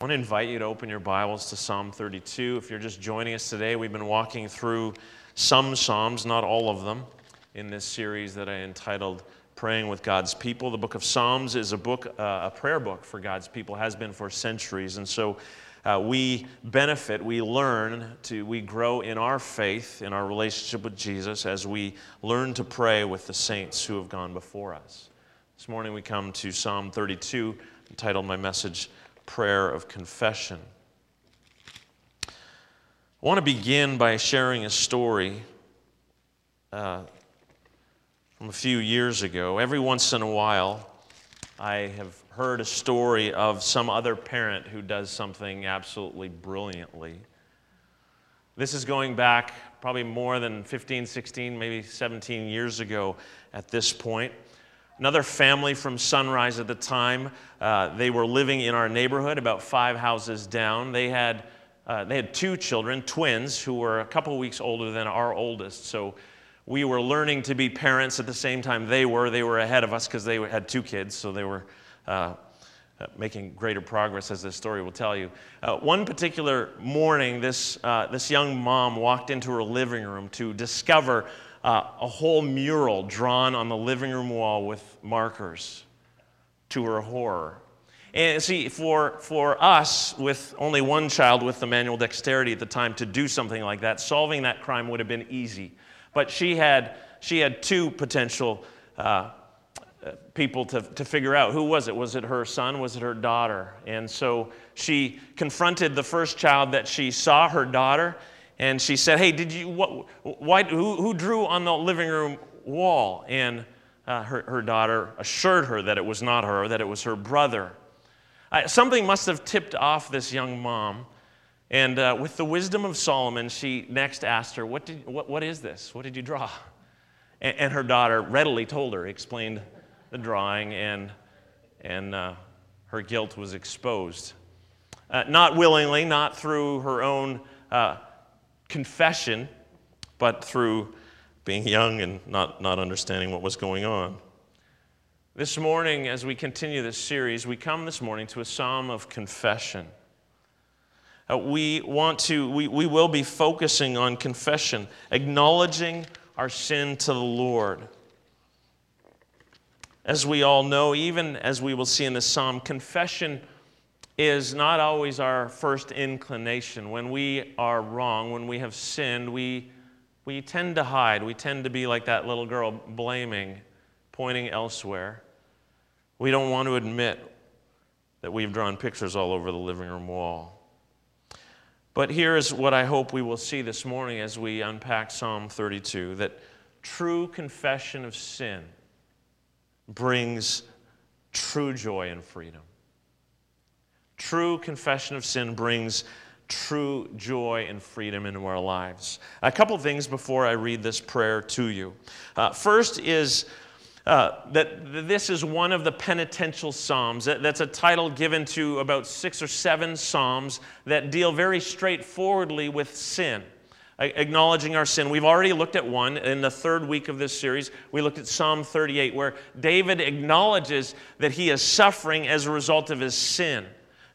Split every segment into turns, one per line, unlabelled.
I want to invite you to open your Bibles to Psalm 32. If you're just joining us today, we've been walking through some Psalms, not all of them, in this series that I entitled Praying with God's People. The book of Psalms is a book, uh, a prayer book for God's people, has been for centuries. And so uh, we benefit, we learn to, we grow in our faith, in our relationship with Jesus, as we learn to pray with the saints who have gone before us. This morning we come to Psalm 32, entitled my message, prayer of confession. I want to begin by sharing a story uh, from a few years ago. Every once in a while, I have heard a story of some other parent who does something absolutely brilliantly. This is going back probably more than 15, 16, maybe 17 years ago at this point. Another family from Sunrise at the time, uh, they were living in our neighborhood about five houses down. They had, uh, they had two children, twins, who were a couple weeks older than our oldest. So we were learning to be parents at the same time they were. They were ahead of us because they had two kids, so they were uh, uh, making greater progress, as this story will tell you. Uh, one particular morning, this, uh, this young mom walked into her living room to discover uh, a whole mural drawn on the living room wall with markers to her horror. And see, for, for us, with only one child with the manual dexterity at the time to do something like that, solving that crime would have been easy. But she had, she had two potential uh, people to, to figure out who was it? Was it her son? Was it her daughter? And so she confronted the first child that she saw, her daughter, and she said, Hey, did you, what, why, who, who drew on the living room wall? And uh, her, her daughter assured her that it was not her, that it was her brother. Uh, something must have tipped off this young mom. And uh, with the wisdom of Solomon, she next asked her, what, did, what, what is this? What did you draw? And, and her daughter readily told her, explained the drawing, and, and uh, her guilt was exposed. Uh, not willingly, not through her own uh, confession, but through being young and not, not understanding what was going on. This morning, as we continue this series, we come this morning to a psalm of confession. Uh, we want to, we, we will be focusing on confession, acknowledging our sin to the Lord. As we all know, even as we will see in this psalm, confession is not always our first inclination. When we are wrong, when we have sinned, we, we tend to hide. We tend to be like that little girl, blaming, pointing elsewhere. We don't want to admit that we've drawn pictures all over the living room wall. But here is what I hope we will see this morning as we unpack Psalm 32 that true confession of sin brings true joy and freedom. True confession of sin brings true joy and freedom into our lives. A couple things before I read this prayer to you. Uh, first is uh, that this is one of the penitential psalms. That's a title given to about six or seven psalms that deal very straightforwardly with sin acknowledging our sin. We've already looked at one in the third week of this series. We looked at Psalm 38, where David acknowledges that he is suffering as a result of his sin.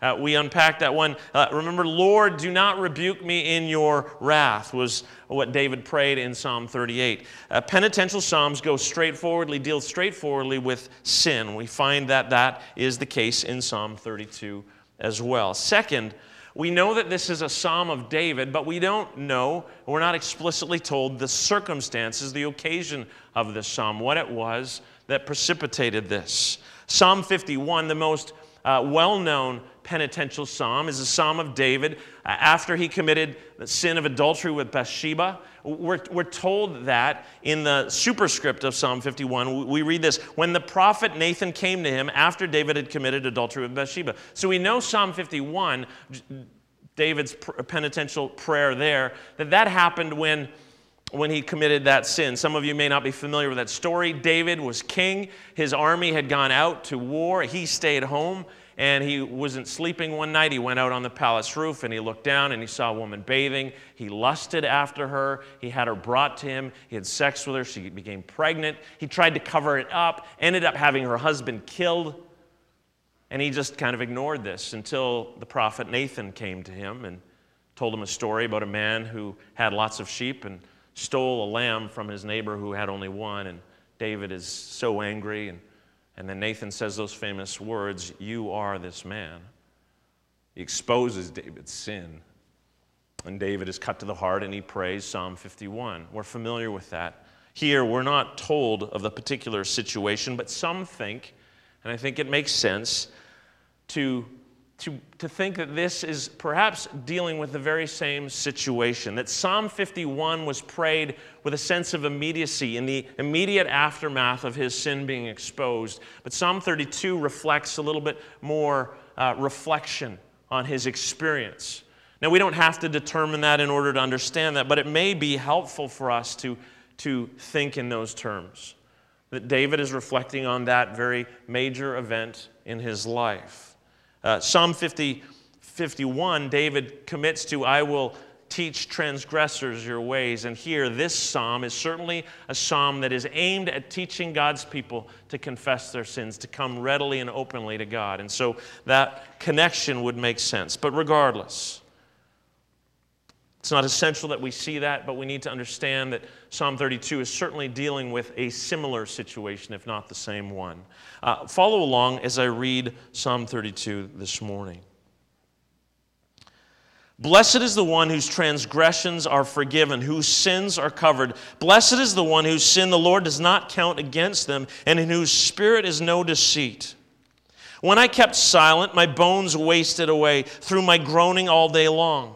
Uh, we unpacked that one. Uh, remember, Lord, do not rebuke me in your wrath, was what David prayed in Psalm 38. Uh, penitential Psalms go straightforwardly, deal straightforwardly with sin. We find that that is the case in Psalm 32 as well. Second, we know that this is a psalm of David, but we don't know, we're not explicitly told the circumstances, the occasion of this psalm, what it was that precipitated this. Psalm 51, the most uh, well known penitential psalm, is a psalm of David uh, after he committed the sin of adultery with Bathsheba. We're, we're told that in the superscript of Psalm 51. We read this when the prophet Nathan came to him after David had committed adultery with Bathsheba. So we know Psalm 51, David's penitential prayer there, that that happened when when he committed that sin. Some of you may not be familiar with that story. David was king. His army had gone out to war. He stayed home and he wasn't sleeping one night. He went out on the palace roof and he looked down and he saw a woman bathing. He lusted after her. He had her brought to him. He had sex with her. She became pregnant. He tried to cover it up, ended up having her husband killed. And he just kind of ignored this until the prophet Nathan came to him and told him a story about a man who had lots of sheep and stole a lamb from his neighbor who had only one. And David is so angry. And, and then Nathan says those famous words You are this man. He exposes David's sin. And David is cut to the heart and he prays Psalm 51. We're familiar with that. Here, we're not told of the particular situation, but some think, and I think it makes sense, to, to, to think that this is perhaps dealing with the very same situation. That Psalm 51 was prayed with a sense of immediacy in the immediate aftermath of his sin being exposed. But Psalm 32 reflects a little bit more uh, reflection on his experience. Now, we don't have to determine that in order to understand that, but it may be helpful for us to, to think in those terms. That David is reflecting on that very major event in his life. Uh, Psalm 50, 51, David commits to, I will teach transgressors your ways. And here, this psalm is certainly a psalm that is aimed at teaching God's people to confess their sins, to come readily and openly to God. And so that connection would make sense. But regardless, it's not essential that we see that, but we need to understand that Psalm 32 is certainly dealing with a similar situation, if not the same one. Uh, follow along as I read Psalm 32 this morning. Blessed is the one whose transgressions are forgiven, whose sins are covered. Blessed is the one whose sin the Lord does not count against them, and in whose spirit is no deceit. When I kept silent, my bones wasted away through my groaning all day long.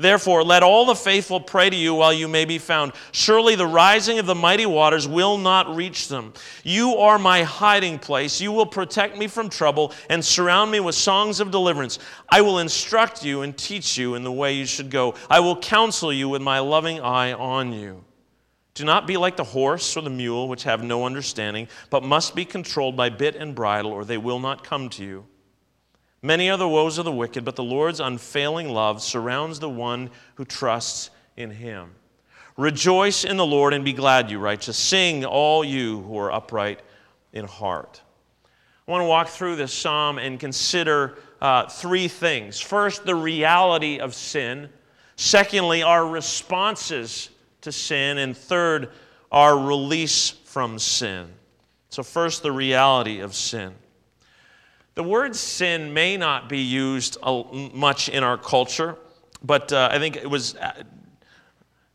Therefore, let all the faithful pray to you while you may be found. Surely the rising of the mighty waters will not reach them. You are my hiding place. You will protect me from trouble and surround me with songs of deliverance. I will instruct you and teach you in the way you should go. I will counsel you with my loving eye on you. Do not be like the horse or the mule, which have no understanding, but must be controlled by bit and bridle, or they will not come to you. Many are the woes of the wicked, but the Lord's unfailing love surrounds the one who trusts in him. Rejoice in the Lord and be glad, you righteous. Sing, all you who are upright in heart. I want to walk through this psalm and consider uh, three things. First, the reality of sin. Secondly, our responses to sin. And third, our release from sin. So, first, the reality of sin. The word sin may not be used much in our culture, but uh, I think it was uh,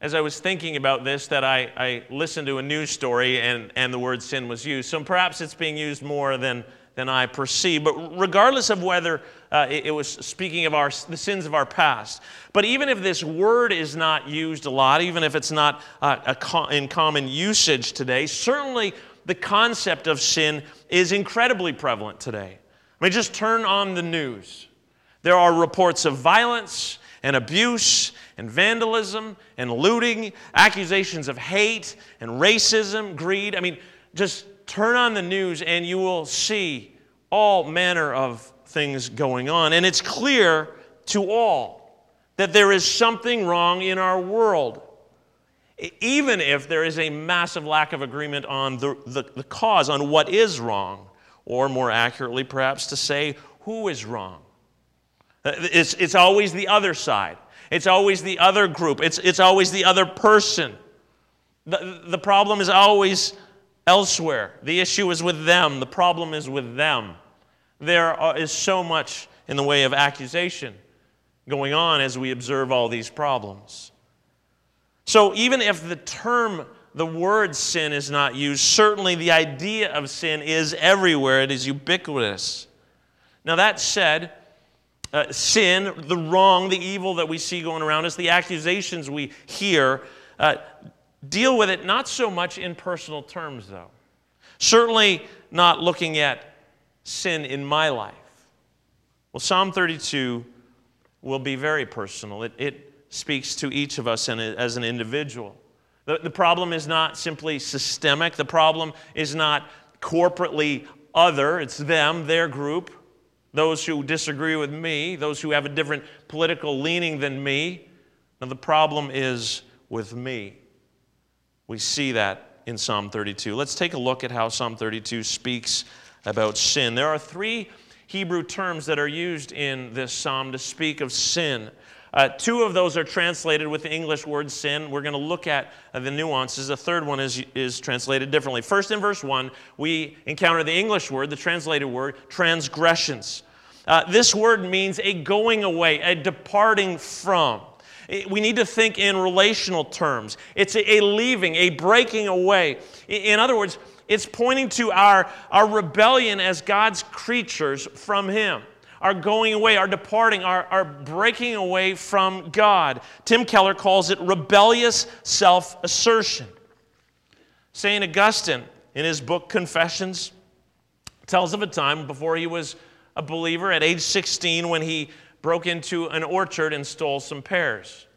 as I was thinking about this that I, I, listened to a news story and, and the word sin was used. So perhaps it's being used more than, than I perceive. But regardless of whether uh, it, it, was speaking of our, the sins of our past, but even if this word is not used a lot, even if it's not uh, co- in common usage today, certainly the concept of sin is incredibly prevalent today. Mean, just turn on the news. There are reports of violence and abuse and vandalism and looting, accusations of hate and racism, greed. I mean, just turn on the news and you will see all manner of things going on. And it's clear to all that there is something wrong in our world. Even if there is a massive lack of agreement on the, the, the cause, on what is wrong or more accurately, perhaps, to say who is wrong. Uh, it's, it's always the other side, it's always the other group, it's, it's always the other person. The, the problem is always elsewhere. The issue is with them, the problem is with them. There is so much in the way of accusation going on as we observe all these problems. So, even if the term the word sin is not used, certainly the idea of sin is everywhere, it is ubiquitous. Now, that said, uh, sin, the wrong, the evil that we see going around us, the accusations we hear, uh, deal with it not so much in personal terms, though. Certainly not looking at sin in my life. Well, Psalm 32 will be very personal. It, it speaks to each of us as an individual. The, the problem is not simply systemic, the problem is not corporately other, it's them, their group, those who disagree with me, those who have a different political leaning than me. Now, the problem is with me. We see that in Psalm 32. Let's take a look at how Psalm 32 speaks about sin. There are three Hebrew terms that are used in this psalm to speak of sin. Uh, two of those are translated with the English word sin. We're going to look at uh, the nuances. The third one is, is translated differently. First, in verse 1, we encounter the English word, the translated word, transgressions. Uh, this word means a going away, a departing from. We need to think in relational terms. It's a leaving, a breaking away. In other words, it's pointing to our, our rebellion as God's creatures from Him, our going away, are departing, are, our breaking away from God. Tim Keller calls it rebellious self assertion. St. Augustine, in his book Confessions, tells of a time before he was a believer at age 16 when he broke into an orchard and stole some pears.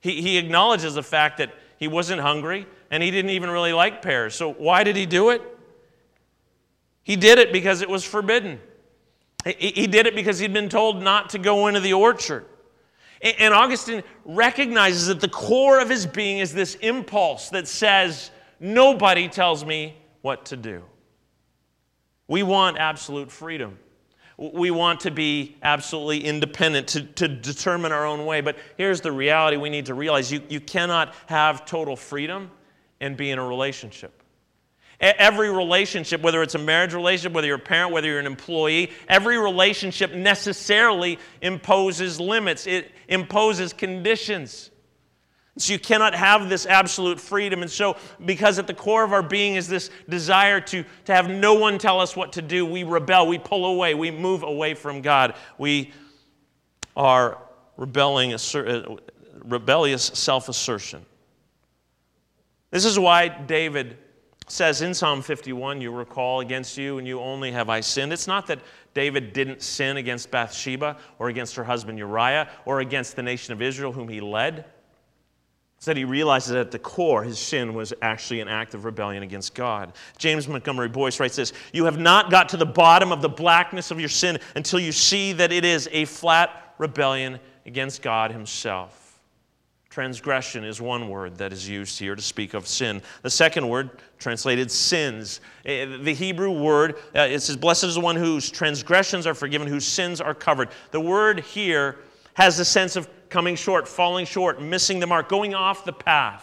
He, he acknowledges the fact that he wasn't hungry and he didn't even really like pears. So, why did he do it? He did it because it was forbidden. He, did it because he'd been told not to go into the orchard. And, and Augustine recognizes that the core of his being is this impulse that says, Nobody tells me what to do. We want absolute freedom. We want to be absolutely independent, to, to determine our own way. But here's the reality we need to realize you, you cannot have total freedom and be in a relationship. Every relationship, whether it's a marriage relationship, whether you're a parent, whether you're an employee, every relationship necessarily imposes limits, it imposes conditions. So you cannot have this absolute freedom. And so, because at the core of our being is this desire to, to have no one tell us what to do, we rebel, we pull away, we move away from God. We are rebelling, uh, rebellious self assertion. This is why David says in Psalm 51, you recall, against you and you only have I sinned. It's not that David didn't sin against Bathsheba or against her husband Uriah or against the nation of Israel whom he led. Instead, he realizes that at the core, his sin was actually an act of rebellion against God. James Montgomery Boice writes this You have not got to the bottom of the blackness of your sin until you see that it is a flat rebellion against God Himself. Transgression is one word that is used here to speak of sin. The second word, translated sins. Eh, the Hebrew word, uh, it says, Blessed is the one whose transgressions are forgiven, whose sins are covered. The word here has the sense of coming short, falling short, missing the mark, going off the path.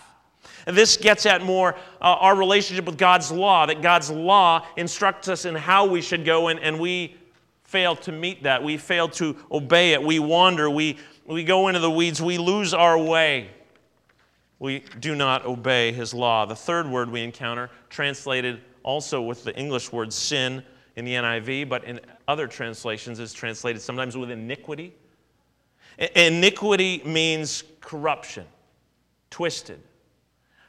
And this gets at more uh, our relationship with God's law, that God's law instructs us in how we should go, and, and we fail to meet that. We fail to obey it. We wander. We, we go into the weeds. We lose our way. We do not obey His law. The third word we encounter, translated also with the English word sin in the NIV, but in other translations, is translated sometimes with iniquity Iniquity means corruption, twisted.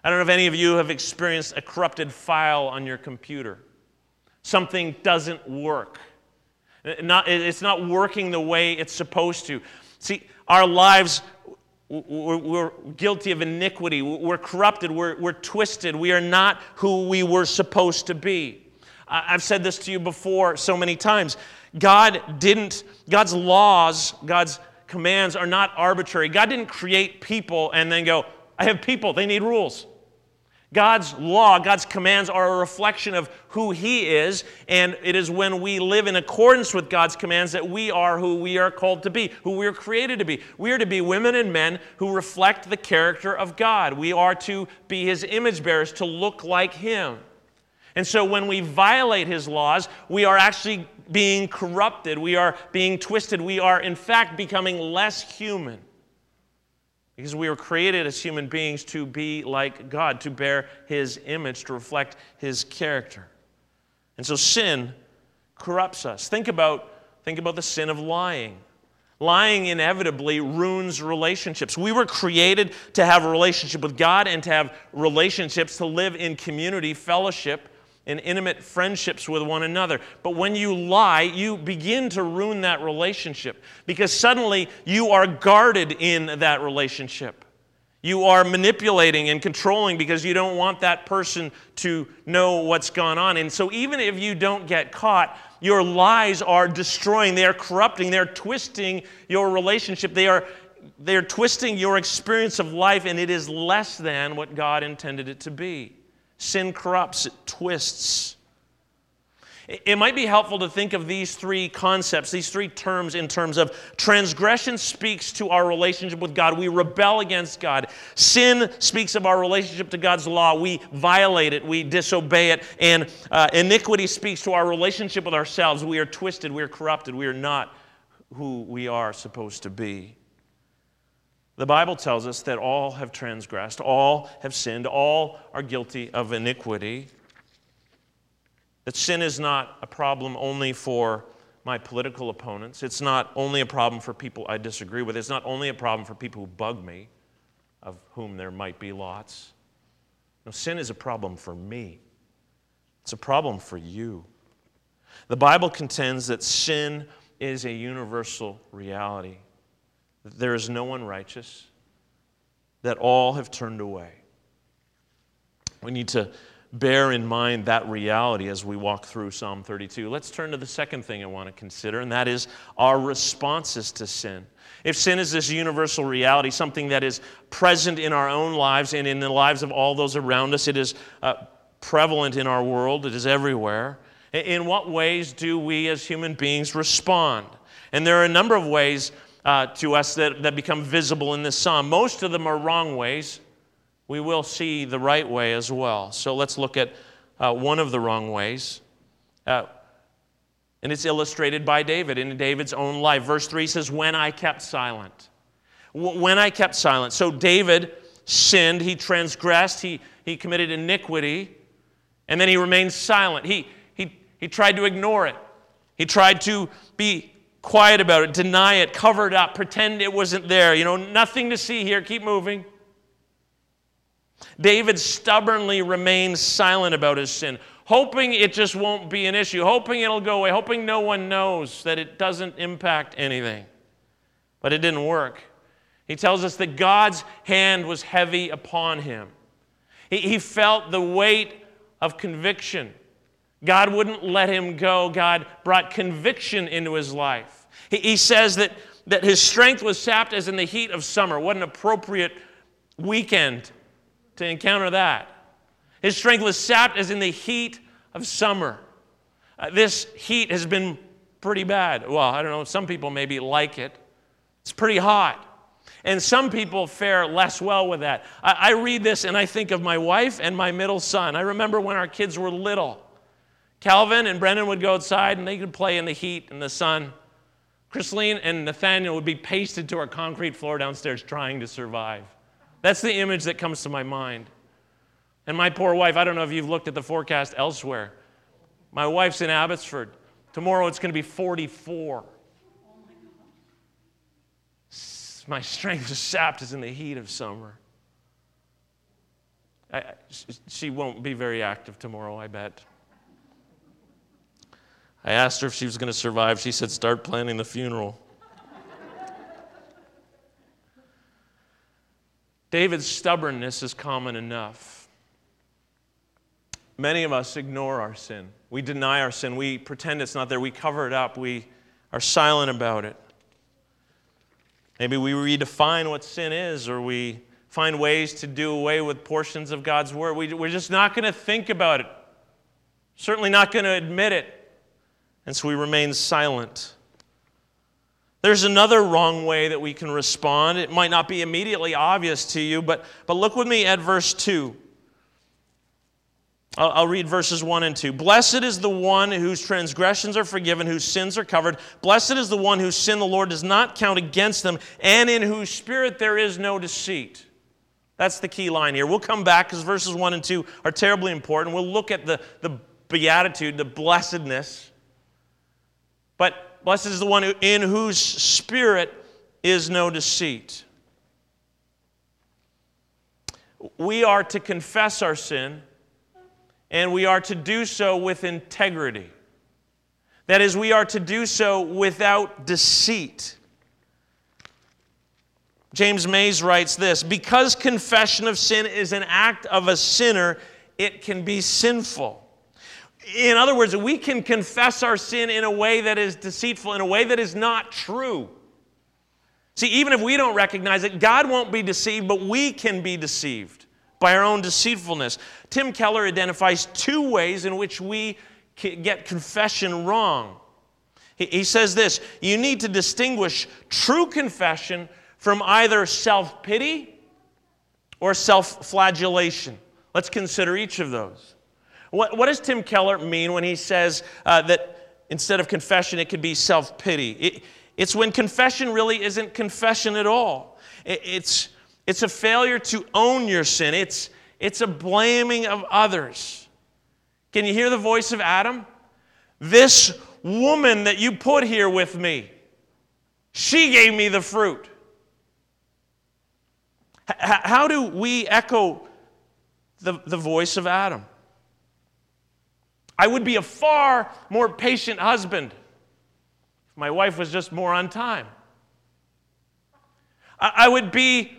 I don't know if any of you have experienced a corrupted file on your computer. Something doesn't work. it's not working the way it's supposed to. See, our lives, we're, guilty of iniquity. We're corrupted. We're, we're twisted. We are not who we were supposed to be. I've said this to you before so many times. God didn't, God's laws, God's commands are not arbitrary. God didn't create people and then go, I have people, they need rules. God's law, God's commands are a reflection of who He is, and it is when we live in accordance with God's commands that we are who we are called to be, who we are created to be. We are to be women and men who reflect the character of God. We are to be His image bearers, to look like Him. And so when we violate His laws, we are actually being corrupted, we are being twisted, we are in fact becoming less human. Because we were created as human beings to be like God, to bear His image, to reflect His character. And so sin corrupts us. Think about, think about the sin of lying. Lying inevitably ruins relationships. We were created to have a relationship with God and to have relationships, to live in community, fellowship, and intimate friendships with one another. But when you lie, you begin to ruin that relationship because suddenly you are guarded in that relationship. You are manipulating and controlling because you don't want that person to know what's gone on. And so, even if you don't get caught, your lies are destroying, they are corrupting, they're twisting your relationship, they are, they're twisting your experience of life, and it is less than what God intended it to be. Sin corrupts, it twists. It might be helpful to think of these three concepts, these three terms, in terms of transgression speaks to our relationship with God. We rebel against God. Sin speaks of our relationship to God's law. We violate it, we disobey it. And uh, iniquity speaks to our relationship with ourselves. We are twisted, we are corrupted, we are not who we are supposed to be. The Bible tells us that all have transgressed, all have sinned, all are guilty of iniquity. That sin is not a problem only for my political opponents. It's not only a problem for people I disagree with. It's not only a problem for people who bug me, of whom there might be lots. No, sin is a problem for me, it's a problem for you. The Bible contends that sin is a universal reality, that there is no one righteous, that all have turned away. We need to bear in mind that reality as we walk through Psalm 32. Let's turn to the second thing I want to consider, and that is our responses to sin. If sin is this universal reality, something that is present in our own lives and in the lives of all those around us, it is uh, prevalent in our world, it is everywhere. In what ways do we as human beings respond? And there are a number of ways uh, to us that, that become visible in this psalm. Most of them are wrong ways we will see the right way as well. So let's look at uh, one of the wrong ways. Uh, and it's illustrated by David in David's own life. Verse 3 says, When I kept silent. When I kept silent. So David sinned, he transgressed, he, he committed iniquity, and then he remained silent. He, he, he tried to ignore it, he tried to be quiet about it, deny it, cover it up, pretend it wasn't there. You know, nothing to see here, keep moving. David stubbornly remains silent about his sin, hoping it just won't be an issue, hoping it'll go away, hoping no one knows that it doesn't impact anything. But it didn't work. He tells us that God's hand was heavy upon him. He, he felt the weight of conviction. God wouldn't let him go. God brought conviction into his life. He, he says that, that his strength was sapped as in the heat of summer. What an appropriate weekend to encounter that. His strength was sapped as in the heat of summer. Uh, this heat has been pretty bad. Well, I don't know, some people maybe like it. It's pretty hot. And some people fare less well with that. I, I read this and I think of my wife and my middle son. I remember when our kids were little. Calvin and Brendan would go outside and they could play in the heat and the sun. Chrisleen and Nathaniel would be pasted to our concrete floor downstairs trying to survive. That's the image that comes to my mind. And my poor wife, I don't know if you've looked at the forecast elsewhere. My wife's in Abbotsford. Tomorrow it's going to be 44. My strength is sapped as in the heat of summer. I, she won't be very active tomorrow, I bet. I asked her if she was going to survive. She said, Start planning the funeral. David's stubbornness is common enough. Many of us ignore our sin. We deny our sin. We pretend it's not there. We cover it up. We are silent about it. Maybe we redefine what sin is, or we find ways to do away with portions of God's word. We, are just not going to think about it, certainly not going to admit it. And so we remain silent. There's another wrong way that we can respond. It might not be immediately obvious to you, but, but look with me at verse 2. I'll, I'll read verses 1 and 2. Blessed is the one whose transgressions are forgiven, whose sins are covered. Blessed is the one whose sin the Lord does not count against them, and in whose spirit there is no deceit. That's the key line here. We'll come back because verses 1 and 2 are terribly important. We'll look at the, the beatitude, the blessedness. But Blessed is the one who, in whose spirit is no deceit. We are to confess our sin, and we are to do so with integrity. That is, we are to do so without deceit. James Mays writes this Because confession of sin is an act of a sinner, it can be sinful. In other words, we can confess our sin in a way that is deceitful, in a way that is not true. See, even if we don't recognize it, God won't be deceived, but we can be deceived by our own deceitfulness. Tim Keller identifies two ways in which we get confession wrong. He says this you need to distinguish true confession from either self pity or self flagellation. Let's consider each of those. What, what, does Tim Keller mean when he says uh, that instead of confession, it could be self pity? It, it's when confession really isn't confession at all. It, it's, it's a failure to own your sin, it's, it's a blaming of others. Can you hear the voice of Adam? This woman that you put here with me, she gave me the fruit. H- how do we echo the, the voice of Adam? I would be a far more patient husband if my wife was just more on time. I, would be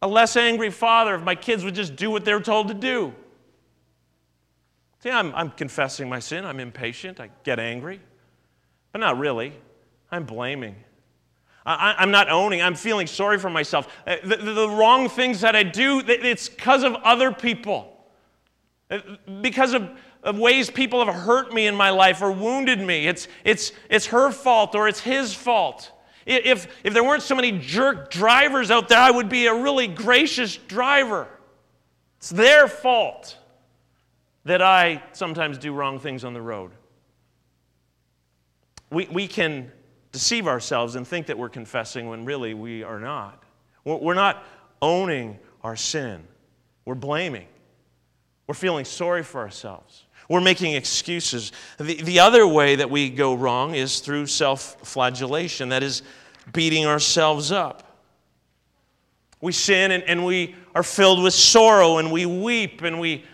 a less angry father if my kids would just do what they're told to do. See, I'm, I'm confessing my sin. I'm impatient. I get angry. But not really. I'm blaming. I, am not owning. I'm feeling sorry for myself. Uh, the, the, the wrong things that I do, it's because of other people. Uh, because of of ways people have hurt me in my life or wounded me. It's, it's, it's her fault or it's his fault. If, if there weren't so many jerk drivers out there, I would be a really gracious driver. It's their fault that I sometimes do wrong things on the road. We, we can deceive ourselves and think that we're confessing when really we are not. We're not owning our sin, we're blaming, we're feeling sorry for ourselves. We're making excuses. The, the other way that we go wrong is through self flagellation, that is, beating ourselves up. We sin and, and we are filled with sorrow and we weep and we,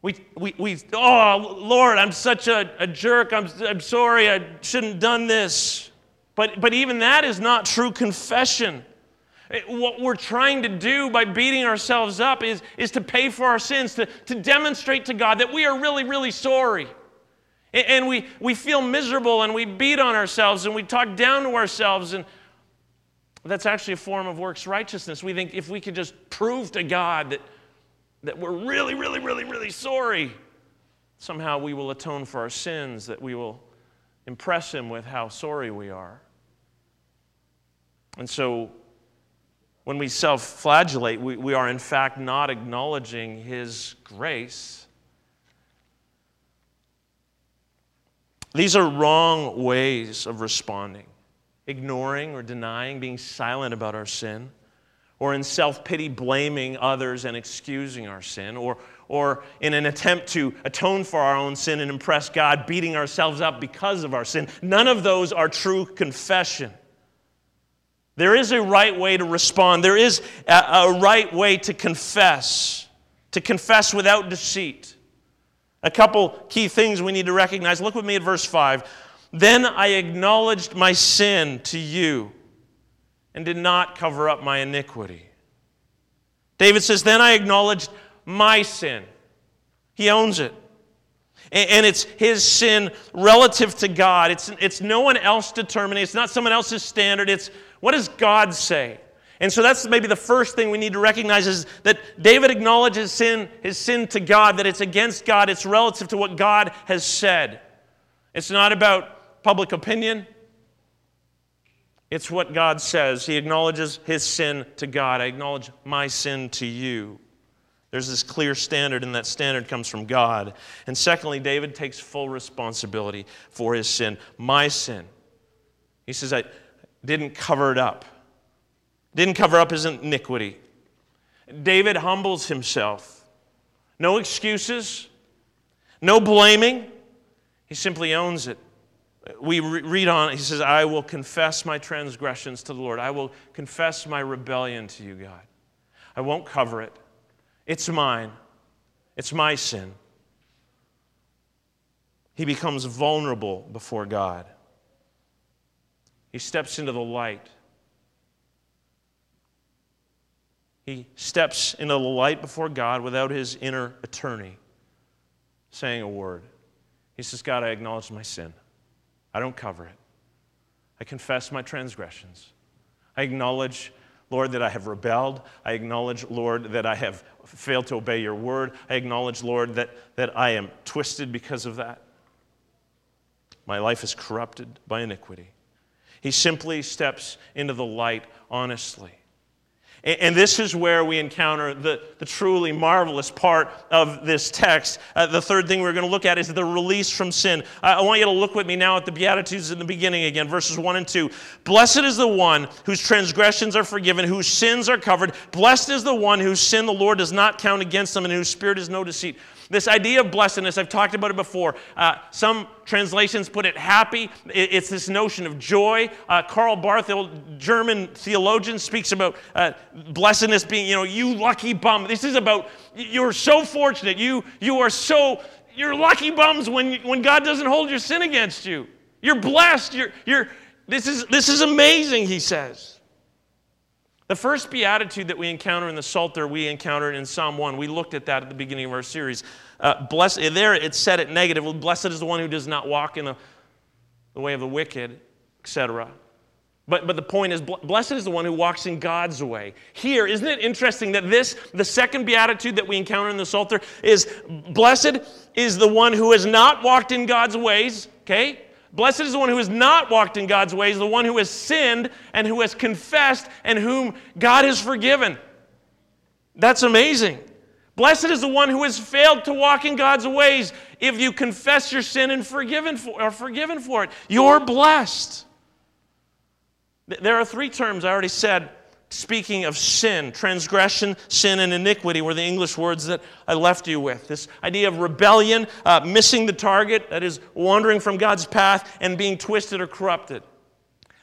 we, we, we oh, Lord, I'm such a, a jerk. I'm, I'm sorry. I shouldn't have done this. But, but even that is not true confession. Eh, what we're trying to do by beating ourselves up is, is to pay for our sins, to, to demonstrate to God that we are really, really sorry. And we, we feel miserable and we beat on ourselves and we talk down to ourselves. And that's actually a form of works righteousness. We think if we could just prove to God that, that we're really, really, really, really sorry, somehow we will atone for our sins, that we will impress Him with how sorry we are. And so when we self flagellate, we, we are in fact not acknowledging His grace. These are wrong ways of responding ignoring or denying, being silent about our sin, or in self pity, blaming others and excusing our sin, or, or in an attempt to atone for our own sin and impress God, beating ourselves up because of our sin. None of those are true confession. There is a right way to respond. There is a, a, right way to confess, to confess without deceit. A couple key things we need to recognize. Look with me at verse 5. Then I acknowledged my sin to you and did not cover up my iniquity. David says, Then I acknowledged my sin. He owns it. And it's his sin relative to God. It's, it's no one else determining, it's not someone else's standard. It's what does God say? And so that's maybe the first thing we need to recognize is that David acknowledges sin, his sin to God, that it's against God, it's relative to what God has said. It's not about public opinion. It's what God says. He acknowledges his sin to God. I acknowledge my sin to you. There's this clear standard, and that standard comes from God. And secondly, David takes full responsibility for his sin, my sin. He says, I, didn't cover it up, didn't cover up his iniquity. David humbles himself. No excuses, no blaming. He simply owns it. We read on, he says, I will confess my transgressions to the Lord. I will confess my rebellion to you, God. I won't cover it. It's mine, it's my sin. He becomes vulnerable before God. He steps into the light. he steps into the light before God without his inner attorney saying a word. He says, God, I acknowledge my sin. I don't cover it. I confess my transgressions. I acknowledge, Lord, that I have rebelled. I acknowledge, Lord, that I have failed to obey your word. I acknowledge, Lord, that, that I am twisted because of that. My life is corrupted by iniquity. He simply steps into the light honestly. And this is where we encounter the, the truly marvelous part of this text. Uh, the third thing we're going to look at is the release from sin. I, I want you to look with me now at the Beatitudes in the beginning again, verses 1 and 2. Blessed is the one whose transgressions are forgiven, whose sins are covered. Blessed is the one whose sin the Lord does not count against them, and whose spirit is no deceit. This idea of blessedness, I've talked about it before. Uh, some translations put it happy. it's this notion of joy. Uh, Karl Barth, German theologian, speaks about uh, blessedness being, you know, you lucky bum. This is about you're so fortunate. You, you are so, you're lucky bums when, when God doesn't hold your sin against you. You're blessed. You're, you're, this, is, this is amazing, he says. The first beatitude that we encounter in the Psalter, we encountered in Psalm 1. We looked at that at the beginning of our series. Uh, blessed, there it said it negatively. Blessed is the one who does not walk in the, the way of the wicked, etc. But, but the point is, blessed is the one who walks in God's way. Here, isn't it interesting that this, the second beatitude that we encounter in the Psalter, is blessed is the one who has not walked in God's ways, okay? Blessed is the one who has not walked in God's ways, the one who has sinned and who has confessed and whom God has forgiven. That's amazing. Blessed is the one who has failed to walk in God's ways. If you confess your sin and forgiven for, are forgiven for it, you're blessed. There are three terms I already said speaking of sin, transgression, sin, and iniquity were the English words that I left you with. This idea of rebellion, uh, missing the target, that is, wandering from God's path, and being twisted or corrupted.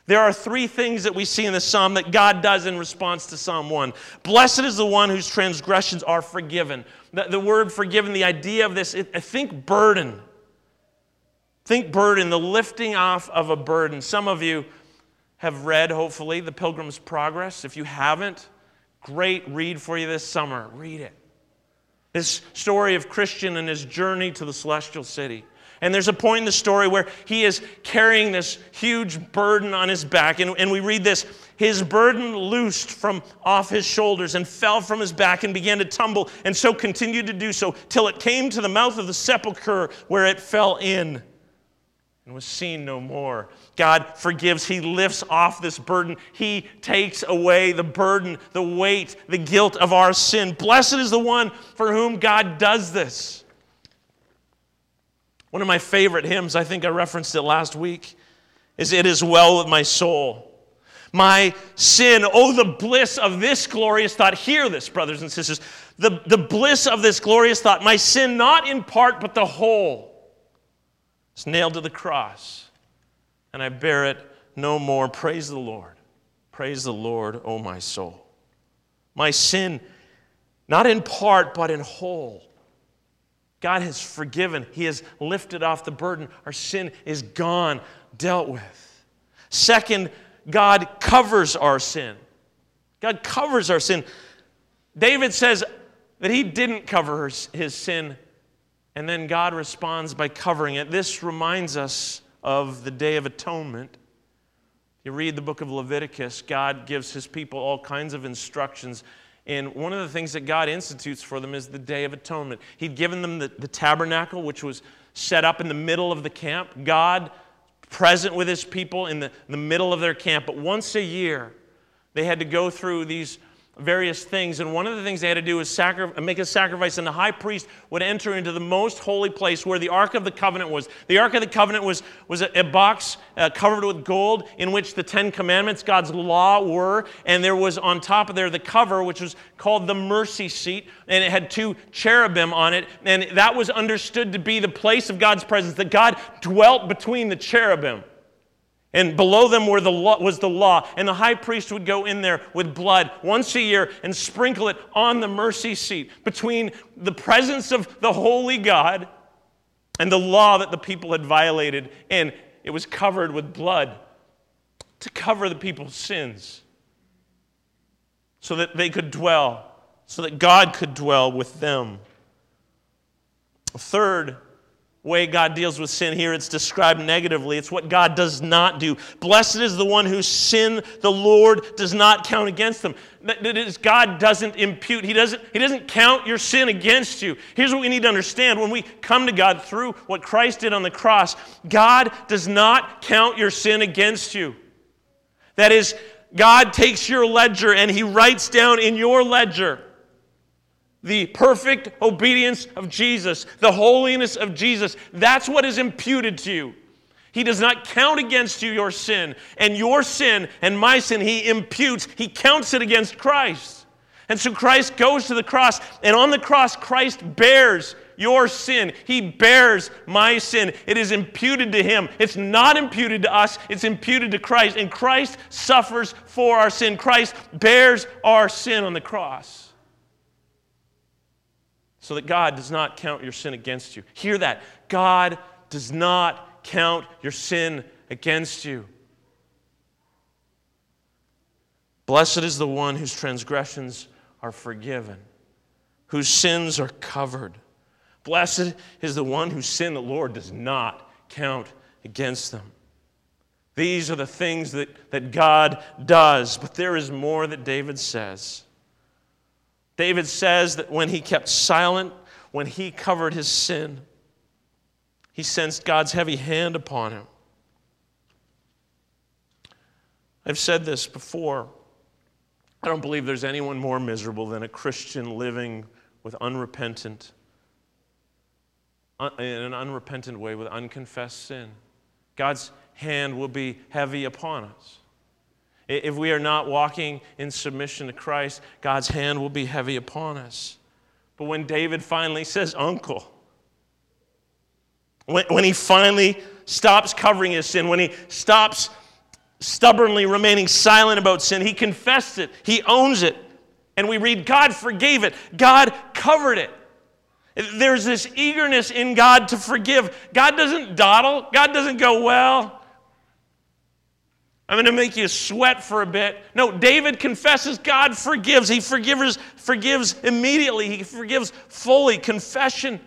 There are three things that we see in the psalm that God does in response to Psalm 1. Blessed is the one whose transgressions are forgiven. The, the word forgiven, the idea of this, it, I think burden. Think burden, the lifting off of a burden. Some of you have read, hopefully, The Pilgrim's Progress. If you haven't, great read for you this summer. Read it. This story of Christian and his journey to the celestial city. And there's a point in the story where he is carrying this huge burden on his back. And, and we read this His burden loosed from off his shoulders and fell from his back and began to tumble, and so continued to do so till it came to the mouth of the sepulchre where it fell in and was seen no more. God forgives. He lifts off this burden. He takes away the burden, the weight, the guilt of our sin. Blessed is the one for whom God does this. One of my favorite hymns, I think I referenced it last week, is It Is Well with My Soul. My sin, oh, the bliss of this glorious thought. Hear this, brothers and sisters. The, the bliss of this glorious thought. My sin, not in part, but the whole it's nailed to the cross, and I bear it no more. Praise the Lord. Praise the Lord, O my soul. My sin, not in part, but in whole. God has forgiven, He has lifted off the burden. Our sin is gone, dealt with. Second, God covers our sin. God covers our sin. David says that he didn't cover his sin and then God responds by covering it. This reminds us of the Day of Atonement. You read the book of Leviticus, God gives his people all kinds of instructions. And one of the things that God institutes for them is the Day of Atonement. He'd given them the, the tabernacle, which was set up in the middle of the camp. God present with his people in the, the middle of their camp. But once a year, they had to go through these various things. And one of the things they had to do was sacri- make a sacrifice, and the high priest would enter into the most holy place where the Ark of the Covenant was. The Ark of the Covenant was, was a, a box uh, covered with gold in which the Ten Commandments, God's law, were. And there was on top of there the cover, which was called the mercy seat, and it had two cherubim on it. And that was understood to be the place of God's presence, that God dwelt between the cherubim. And below them the law, was the law. And the high priest would go in there with blood once a year and sprinkle it on the mercy seat between the presence of the holy God and the law that the people had violated. And it was covered with blood to cover the people's sins. so that they could dwell, so that God could dwell with them. Third, way God deals with sin here, it's described negatively. It's what God does not do. Blessed is the one whose sin the Lord does not count against them. That is, God doesn't impute, he doesn't, he doesn't count your sin against you. Here's what we need to understand when we come to God through what Christ did on the cross God does not count your sin against you. That is, God takes your ledger and he writes down in your ledger the perfect obedience of Jesus, the holiness of Jesus. That's what is imputed to you. He does not count against you your sin, and your sin and my sin, He imputes, He counts it against Christ. And so Christ goes to the cross, and on the cross, Christ bears your sin. He bears my sin. It is imputed to Him. It's not imputed to us, it's imputed to Christ. And Christ suffers for our sin. Christ bears our sin on the cross so that God does not count your sin against you. Hear that. God does not count your sin against you. Blessed is the one whose transgressions are forgiven, whose sins are covered. Blessed is the one whose sin the Lord does not count against them. These are the things that, that God does, but there is more that David says. David says that when he kept silent, when he covered his sin, he sensed God's heavy hand upon him. I've said this before. I don't believe there's anyone more miserable than a Christian living with unrepentant, in an unrepentant way, with unconfessed sin. God's hand will be heavy upon us. If we are not walking in submission to Christ, God's hand will be heavy upon us. But when David finally says, Uncle, when, when he finally stops covering his sin, when he stops stubbornly remaining silent about sin, he confessed it, he owns it. And we read, God forgave it, God covered it. There's this eagerness in God to forgive. God doesn't dawdle, God doesn't go, Well, I'm going to make you sweat for a bit. No, David confesses, God forgives. He forgives, forgives immediately, he forgives fully. Confession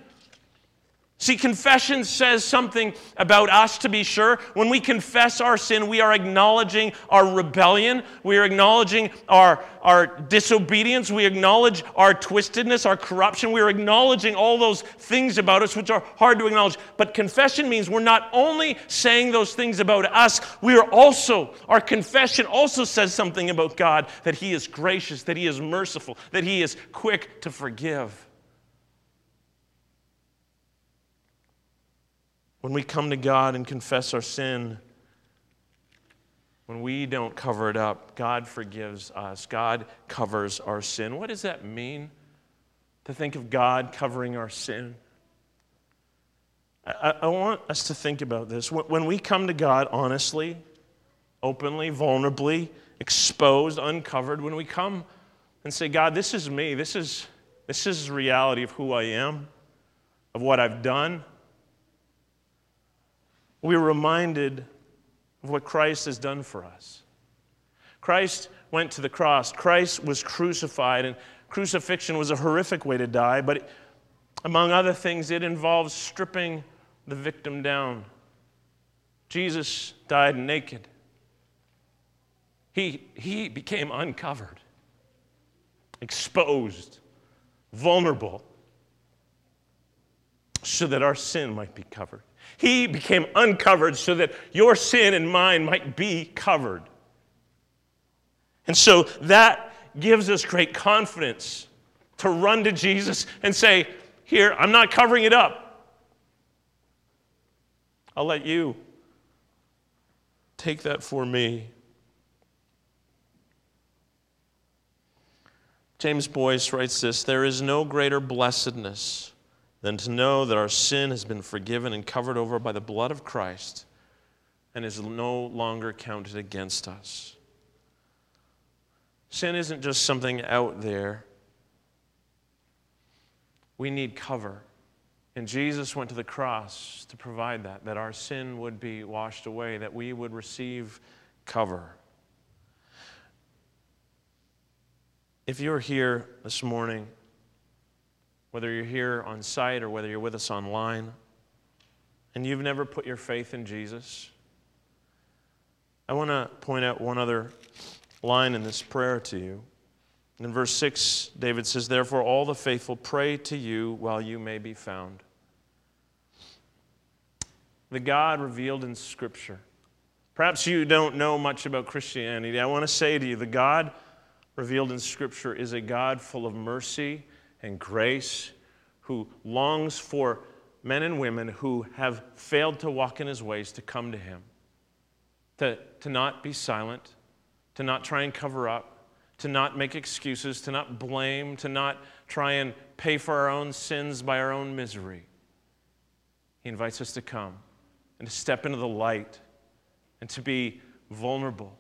See, confession says something about us to be sure. When we confess our sin, we are acknowledging our rebellion. We are acknowledging our, our disobedience. We acknowledge our twistedness, our corruption. We are acknowledging all those things about us which are hard to acknowledge. But confession means we're not only saying those things about us, we are also, our confession also says something about God that He is gracious, that He is merciful, that He is quick to forgive. When we come to God and confess our sin, when we don't cover it up, God forgives us. God covers our sin. What does that mean to think of God covering our sin? I, I, want us to think about this. When we come to God honestly, openly, vulnerably, exposed, uncovered, when we come and say, God, this is me, this is, this is reality of who I am, of what I've done, we're reminded of what Christ has done for us. Christ went to the cross, Christ was crucified, and crucifixion was a horrific way to die, but among other things, it involves stripping the victim down. Jesus died naked. He, he became uncovered, exposed, vulnerable, so that our sin might be covered. He became uncovered so that your sin and mine might be covered. And so that gives us great confidence to run to Jesus and say, Here, I'm not covering it up. I'll let you take that for me. James Boice writes this There is no greater blessedness than to know that our sin has been forgiven and covered over by the blood of Christ and is no longer counted against us. Sin isn't just something out there. We need cover. And Jesus went to the cross to provide that, that our sin would be washed away, that we would receive cover. If you're here this morning, whether you're here on site or whether you're with us online, and you've never put your faith in Jesus, I want to point out one other line in this prayer to you. In verse 6, David says, Therefore, all the faithful pray to you while you may be found. The God revealed in Scripture. Perhaps you don't know much about Christianity. I want to say to you, the God revealed in Scripture is a God full of mercy and grace who longs for men and women who have failed to walk in his ways to come to him, to, to not be silent, to not try and cover up to not make excuses, to not blame, to not try and pay for our own sins by our own misery. He invites us to come and to step into the light and to be vulnerable,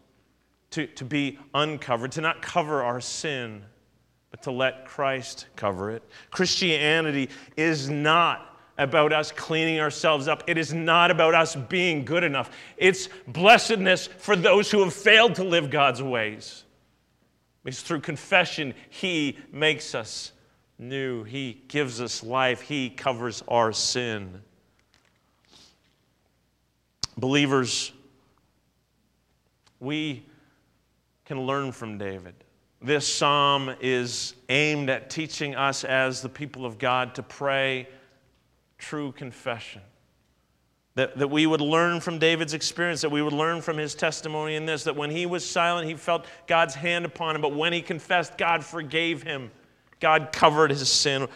to, to be uncovered, to not cover our sin, but to let Christ cover it. Christianity is not about us cleaning ourselves up. It is not about us being good enough. It's blessedness for those who have failed to live God's ways. It's through confession He makes us new. He gives us life. He covers our sin. Believers, we can learn from David. This psalm is aimed at teaching us as the people of God to pray true confession. That, that we would learn from David's experience, that we would learn from his testimony in this, that when he was silent, he felt God's hand upon him, but when he confessed, God forgave him. God covered his sin.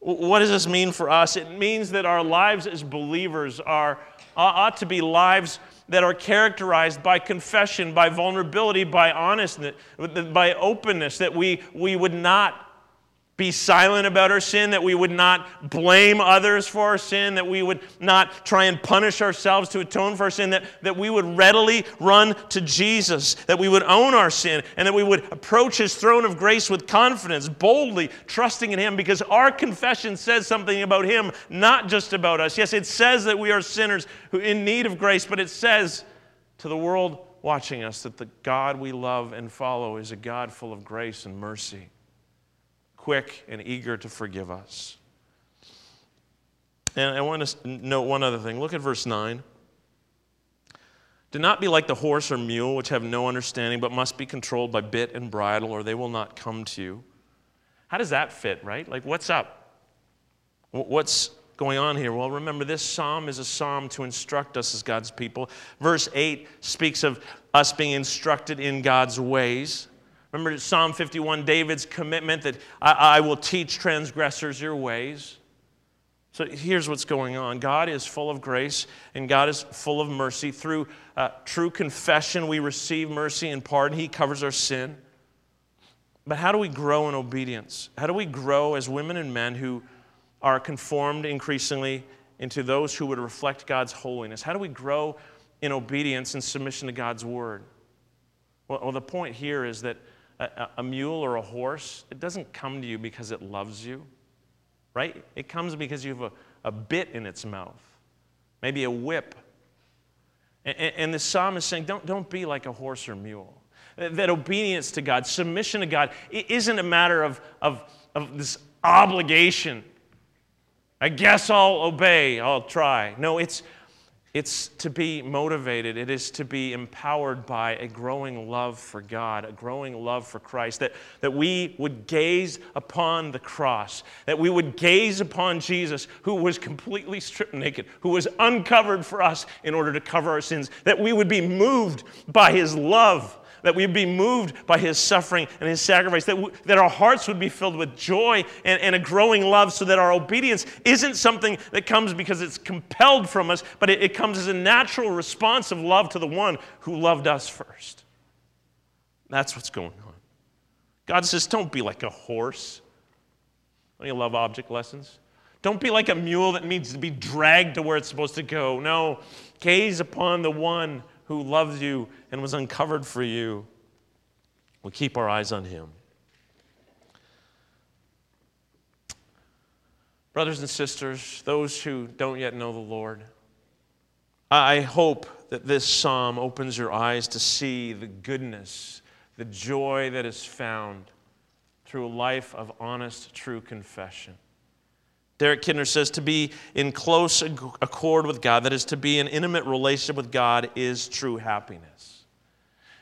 What does this mean for us? It means that our lives as believers are, ought to be lives that are characterized by confession, by vulnerability, by honesty, by openness, that we, we would not be silent about our sin, that we would not blame others for our sin, that we would not try and punish ourselves to atone for our sin, that, that we would readily run to Jesus, that we would own our sin, and that we would approach his throne of grace with confidence, boldly trusting in him, because our confession says something about him, not just about us. Yes, it says that we are sinners who in need of grace, but it says to the world watching us that the God we love and follow is a God full of grace and mercy quick and eager to forgive us. And I want to note one other thing. Look at verse 9. Do not be like the horse or mule, which have no understanding, but must be controlled by bit and bridle, or they will not come to you. How does that fit, right? Like, what's up? What's going on here? Well, remember, this psalm is a psalm to instruct us as God's people. Verse 8 speaks of us being instructed in God's ways. Remember Psalm 51, David's commitment that I, I will teach transgressors your ways. So here's what's going on God is full of grace and God is full of mercy. Through uh, true confession, we receive mercy and pardon. He covers our sin. But how do we grow in obedience? How do we grow as women and men who are conformed increasingly into those who would reflect God's holiness? How do we grow in obedience and submission to God's word? Well, well the point here is that a, a mule or a horse, it doesn't come to you because it loves you, right? It comes because you have a, a bit in its mouth, maybe a whip. And, and the psalm is saying, don't, don't be like a horse or mule. That obedience to God, submission to God, it isn't a matter of, of, of this obligation. I guess I'll obey, I'll try. No, it's it's to be motivated, it is to be empowered by a growing love for God, a growing love for Christ, that, that we would gaze upon the cross, that we would gaze upon Jesus, who was completely stripped naked, who was uncovered for us in order to cover our sins, that we would be moved by his love that we'd be moved by his suffering and his sacrifice, that, that our hearts would be filled with joy and, and a growing love, so that our obedience isn't something that comes because it's compelled from us, but it, it comes as a natural response of love to the one who loved us first. That's what's going on. God says, don't be like a horse. Don't you love object lessons? Don't be like a mule that needs to be dragged to where it's supposed to go. No, gaze upon the one who loves you and was uncovered for you. We'll keep our eyes on him. Brothers and sisters, those who don't yet know the Lord, I hope that this psalm opens your eyes to see the goodness, the joy that is found through a life of honest, true confession. Derek Kidner says to be in close accord with God, that is, to be in intimate relationship with God, is true happiness.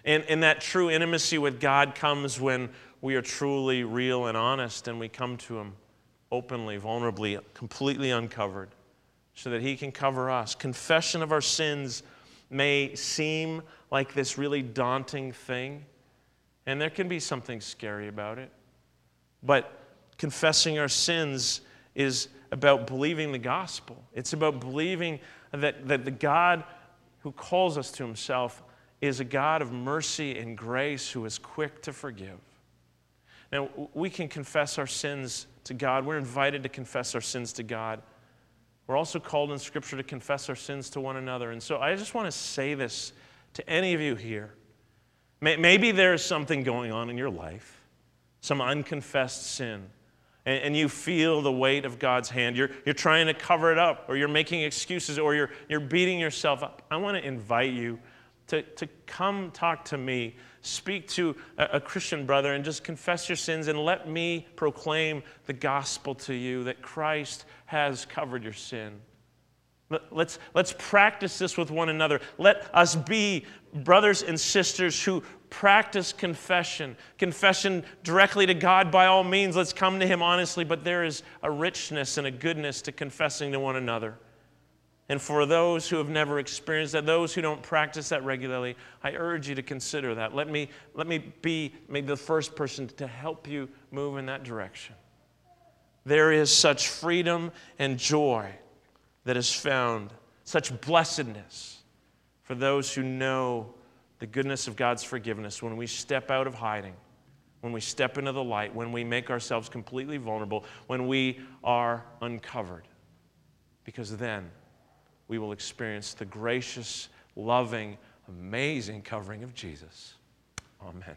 And, and that true intimacy with God comes when we are truly real and honest and we come to Him openly, vulnerably, completely uncovered, so that He can cover us. Confession of our sins may seem like this really daunting thing, and there can be something scary about it. But confessing our sins is about believing the gospel. It's about believing that, that the God who calls us to himself is a God of mercy and grace who is quick to forgive. Now, we can confess our sins to God. We're invited to confess our sins to God. We're also called in Scripture to confess our sins to one another. And so I just want to say this to any of you here. Maybe there's something going on in your life, some unconfessed sin, and, you feel the weight of God's hand. You're, you're trying to cover it up, or you're making excuses, or you're, you're beating yourself up. I want to invite you to, to come talk to me, speak to a, a Christian brother, and just confess your sins, and let me proclaim the gospel to you that Christ has covered your sin. Let's, let's practice this with one another. Let us be brothers and sisters who practice confession. Confession directly to God by all means. Let's come to Him honestly, but there is a richness and a goodness to confessing to one another. And for those who have never experienced that, those who don't practice that regularly, I urge you to consider that. Let me, let me be maybe the first person to help you move in that direction. There is such freedom and joy that is found, such blessedness for those who know the goodness of God's forgiveness when we step out of hiding, when we step into the light, when we make ourselves completely vulnerable, when we are uncovered. Because then we will experience the gracious, loving, amazing covering of Jesus. Amen.